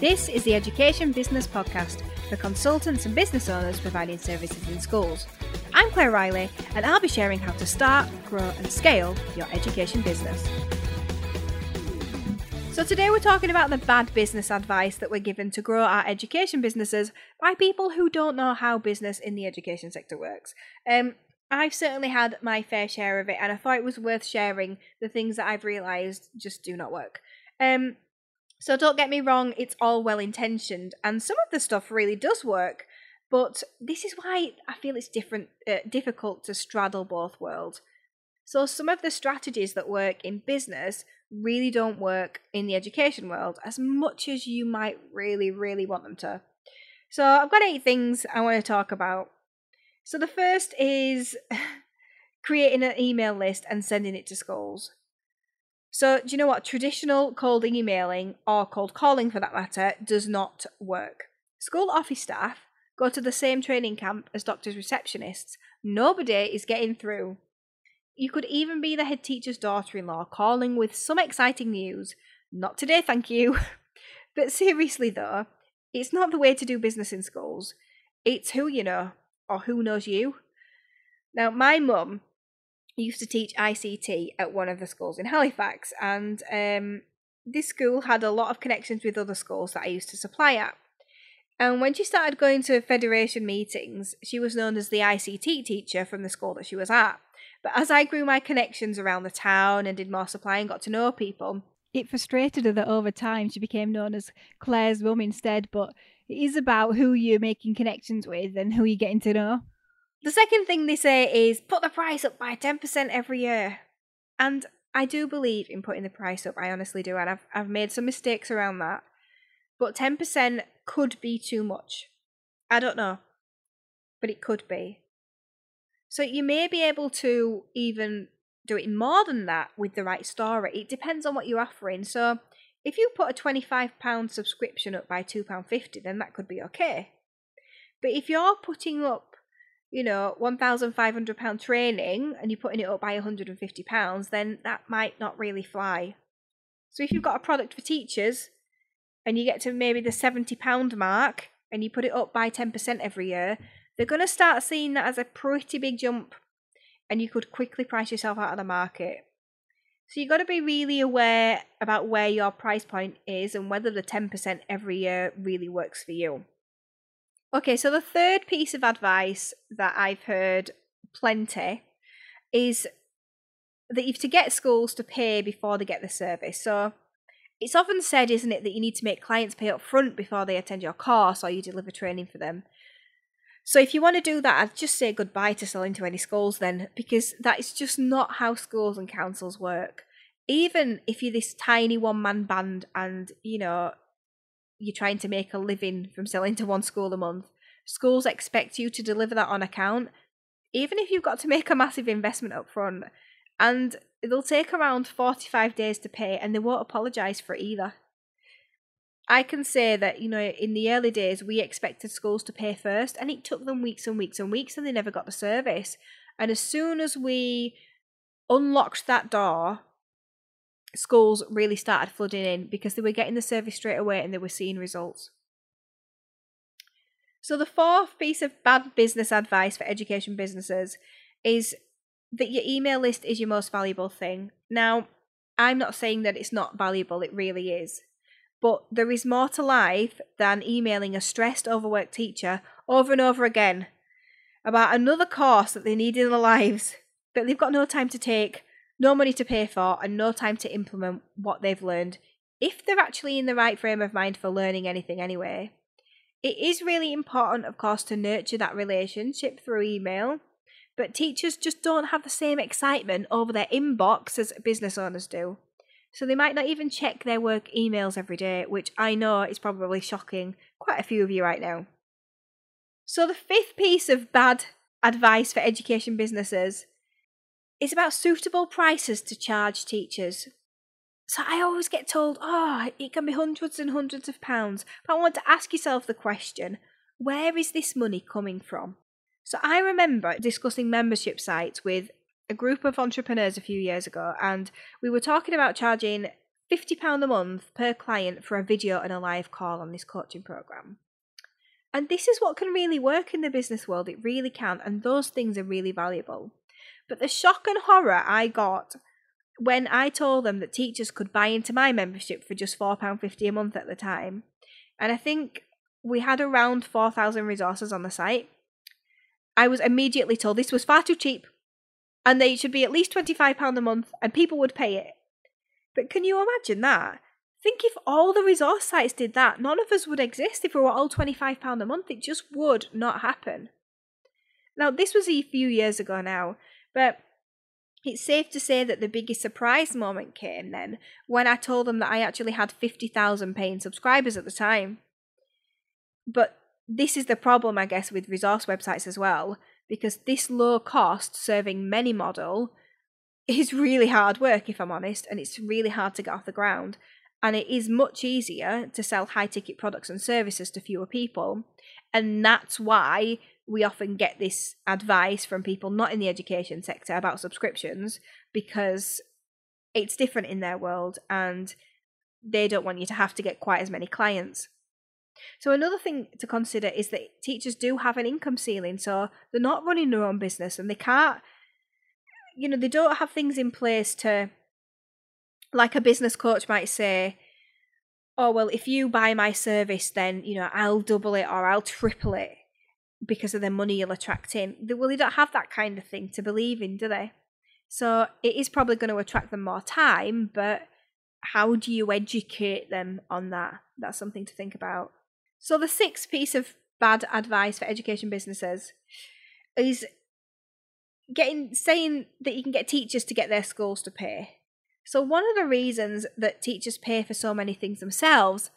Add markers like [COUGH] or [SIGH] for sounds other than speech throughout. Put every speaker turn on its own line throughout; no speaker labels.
This is the Education Business Podcast for consultants and business owners providing services in schools. I'm Claire Riley, and I'll be sharing how to start, grow, and scale your education business. So, today we're talking about the bad business advice that we're given to grow our education businesses by people who don't know how business in the education sector works. Um, I've certainly had my fair share of it, and I thought it was worth sharing the things that I've realised just do not work. Um, so don't get me wrong, it's all well intentioned, and some of the stuff really does work. But this is why I feel it's different, uh, difficult to straddle both worlds. So some of the strategies that work in business really don't work in the education world as much as you might really, really want them to. So I've got eight things I want to talk about. So the first is [LAUGHS] creating an email list and sending it to schools. So, do you know what? Traditional cold emailing, or cold calling for that matter, does not work. School office staff go to the same training camp as doctors' receptionists. Nobody is getting through. You could even be the head teacher's daughter in law calling with some exciting news. Not today, thank you. [LAUGHS] but seriously, though, it's not the way to do business in schools. It's who you know, or who knows you. Now, my mum used to teach ICT at one of the schools in Halifax, and um, this school had a lot of connections with other schools that I used to supply at. And when she started going to federation meetings, she was known as the ICT teacher from the school that she was at. But as I grew my connections around the town and did more supply and got to know people, it frustrated her that over time she became known as Claire's mum instead. But it is about who you're making connections with and who you're getting to know. The second thing they say is put the price up by 10% every year. And I do believe in putting the price up, I honestly do, and I've, I've made some mistakes around that. But 10% could be too much. I don't know. But it could be. So you may be able to even do it more than that with the right story. It depends on what you're offering. So if you put a £25 subscription up by £2.50, then that could be okay. But if you're putting up you know, £1,500 training and you're putting it up by £150, then that might not really fly. So if you've got a product for teachers and you get to maybe the £70 mark and you put it up by 10% every year, they're going to start seeing that as a pretty big jump and you could quickly price yourself out of the market. So you've got to be really aware about where your price point is and whether the 10% every year really works for you. Okay, so the third piece of advice that I've heard plenty is that you've to get schools to pay before they get the service. So it's often said, isn't it, that you need to make clients pay up front before they attend your course or you deliver training for them. So if you want to do that, I'd just say goodbye to selling to any schools then, because that is just not how schools and councils work. Even if you're this tiny one man band and, you know, you're trying to make a living from selling to one school a month, schools expect you to deliver that on account, even if you've got to make a massive investment up front. And it'll take around 45 days to pay, and they won't apologise for it either. I can say that, you know, in the early days, we expected schools to pay first, and it took them weeks and weeks and weeks, and they never got the service. And as soon as we unlocked that door, schools really started flooding in because they were getting the service straight away and they were seeing results. So, the fourth piece of bad business advice for education businesses is that your email list is your most valuable thing. Now, I'm not saying that it's not valuable, it really is. But there is more to life than emailing a stressed, overworked teacher over and over again about another course that they need in their lives that they've got no time to take no money to pay for, and no time to implement what they've learned, if they're actually in the right frame of mind for learning anything anyway. It is really important, of course, to nurture that relationship through email, but teachers just don't have the same excitement over their inbox as business owners do. So they might not even check their work emails every day, which I know is probably shocking quite a few of you right now. So, the fifth piece of bad advice for education businesses it's about suitable prices to charge teachers. So I always get told, oh, it can be hundreds and hundreds of pounds. But I want to ask yourself the question where is this money coming from? So I remember discussing membership sites with a group of entrepreneurs a few years ago, and we were talking about charging £50 a month per client for a video and a live call on this coaching program. And this is what can really work in the business world. It really can. And those things are really valuable. But the shock and horror I got when I told them that teachers could buy into my membership for just £4.50 a month at the time, and I think we had around 4,000 resources on the site, I was immediately told this was far too cheap and they should be at least £25 a month and people would pay it. But can you imagine that? Think if all the resource sites did that, none of us would exist if we were all £25 a month. It just would not happen. Now, this was a few years ago now, but it's safe to say that the biggest surprise moment came then when I told them that I actually had 50,000 paying subscribers at the time. But this is the problem, I guess, with resource websites as well, because this low cost serving many model is really hard work, if I'm honest, and it's really hard to get off the ground and it is much easier to sell high ticket products and services to fewer people. And that's why we often get this advice from people not in the education sector about subscriptions because it's different in their world and they don't want you to have to get quite as many clients. So, another thing to consider is that teachers do have an income ceiling, so they're not running their own business and they can't, you know, they don't have things in place to like a business coach might say, oh, well, if you buy my service, then, you know, I'll double it or I'll triple it because of the money you'll attract in. Well, they don't have that kind of thing to believe in, do they? So it is probably going to attract them more time, but how do you educate them on that? That's something to think about. So the sixth piece of bad advice for education businesses is getting saying that you can get teachers to get their schools to pay. So, one of the reasons that teachers pay for so many things themselves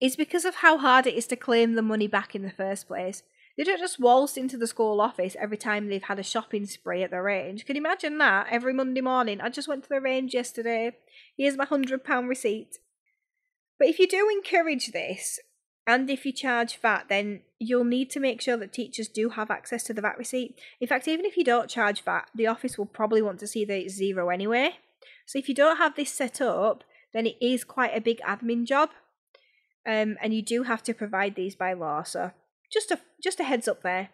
is because of how hard it is to claim the money back in the first place. They don't just waltz into the school office every time they've had a shopping spree at the range. Can you imagine that? Every Monday morning, I just went to the range yesterday. Here's my £100 receipt. But if you do encourage this, and if you charge VAT, then you'll need to make sure that teachers do have access to the VAT receipt. In fact, even if you don't charge VAT, the office will probably want to see that it's zero anyway. So if you don't have this set up, then it is quite a big admin job. Um, and you do have to provide these by law. So just a just a heads up there.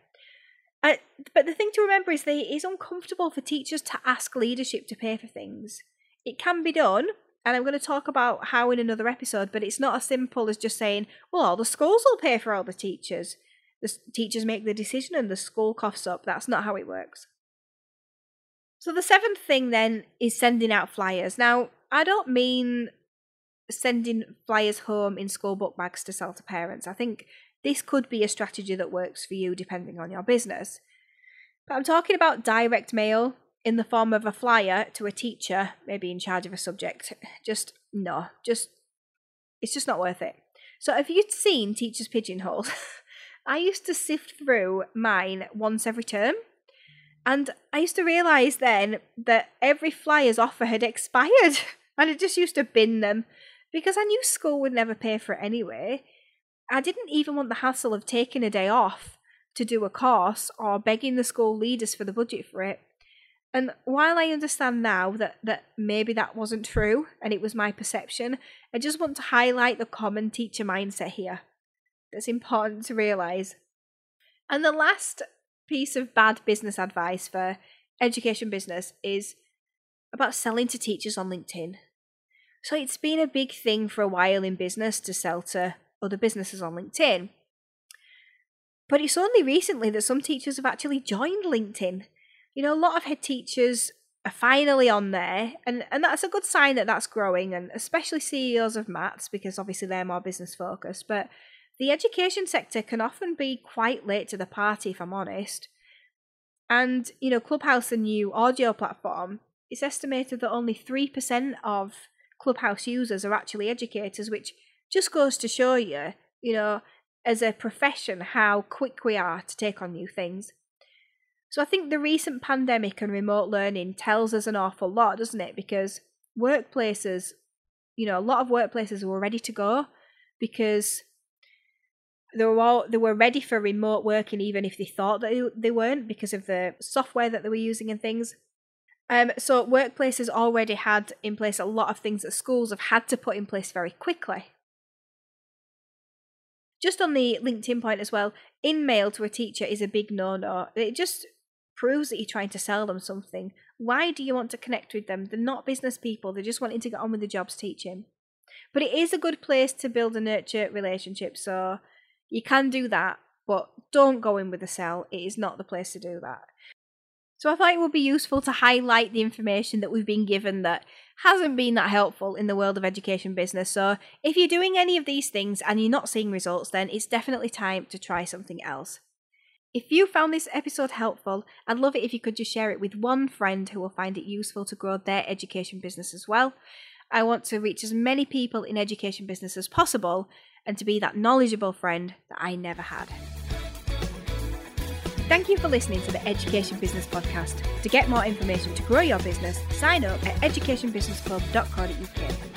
Uh, but the thing to remember is that it is uncomfortable for teachers to ask leadership to pay for things. It can be done, and I'm going to talk about how in another episode, but it's not as simple as just saying, well, all the schools will pay for all the teachers. The teachers make the decision and the school coughs up. That's not how it works. So the seventh thing then is sending out flyers. Now, I don't mean sending flyers home in school book bags to sell to parents. I think this could be a strategy that works for you depending on your business. But I'm talking about direct mail in the form of a flyer to a teacher, maybe in charge of a subject. Just no, just it's just not worth it. So if you'd seen teachers' pigeonholes, [LAUGHS] I used to sift through mine once every term and I used to realise then that every flyer's offer had expired. [LAUGHS] And I just used to bin them because I knew school would never pay for it anyway. I didn't even want the hassle of taking a day off to do a course or begging the school leaders for the budget for it. And while I understand now that, that maybe that wasn't true and it was my perception, I just want to highlight the common teacher mindset here that's important to realise. And the last piece of bad business advice for education business is about selling to teachers on LinkedIn. So it's been a big thing for a while in business to sell to other businesses on LinkedIn. But it's only recently that some teachers have actually joined LinkedIn. You know, a lot of head teachers are finally on there, and, and that's a good sign that that's growing, and especially CEOs of MATs, because obviously they're more business focused. But the education sector can often be quite late to the party, if I'm honest. And, you know, Clubhouse, a new audio platform, it's estimated that only 3% of Clubhouse users are actually educators, which just goes to show you, you know, as a profession, how quick we are to take on new things. So I think the recent pandemic and remote learning tells us an awful lot, doesn't it? Because workplaces, you know, a lot of workplaces were ready to go because they were all they were ready for remote working even if they thought that they weren't because of the software that they were using and things Um, so workplaces already had in place a lot of things that schools have had to put in place very quickly. Just on the LinkedIn point as well, InMail to a teacher is a big no-no. It just proves that you're trying to sell them something. Why do you want to connect with them? They're not business people. They're just wanting to get on with the jobs teaching. But it is a good place to build and nurture relationships. So you can do that, but don't go in with a sell. It is not the place to do that. So I thought it would be useful to highlight the information that we've been given that hasn't been that helpful in the world of education business. So if you're doing any of these things and you're not seeing results, then it's definitely time to try something else. If you found this episode helpful, I'd love it if you could just share it with one friend who will find it useful to grow their education business as well. I want to reach as many people in education business as possible and to be that knowledgeable friend that I never had. Thank you for listening to the Education Business Podcast. To get more information to grow your business, sign up at educationbusinessclub.co.uk.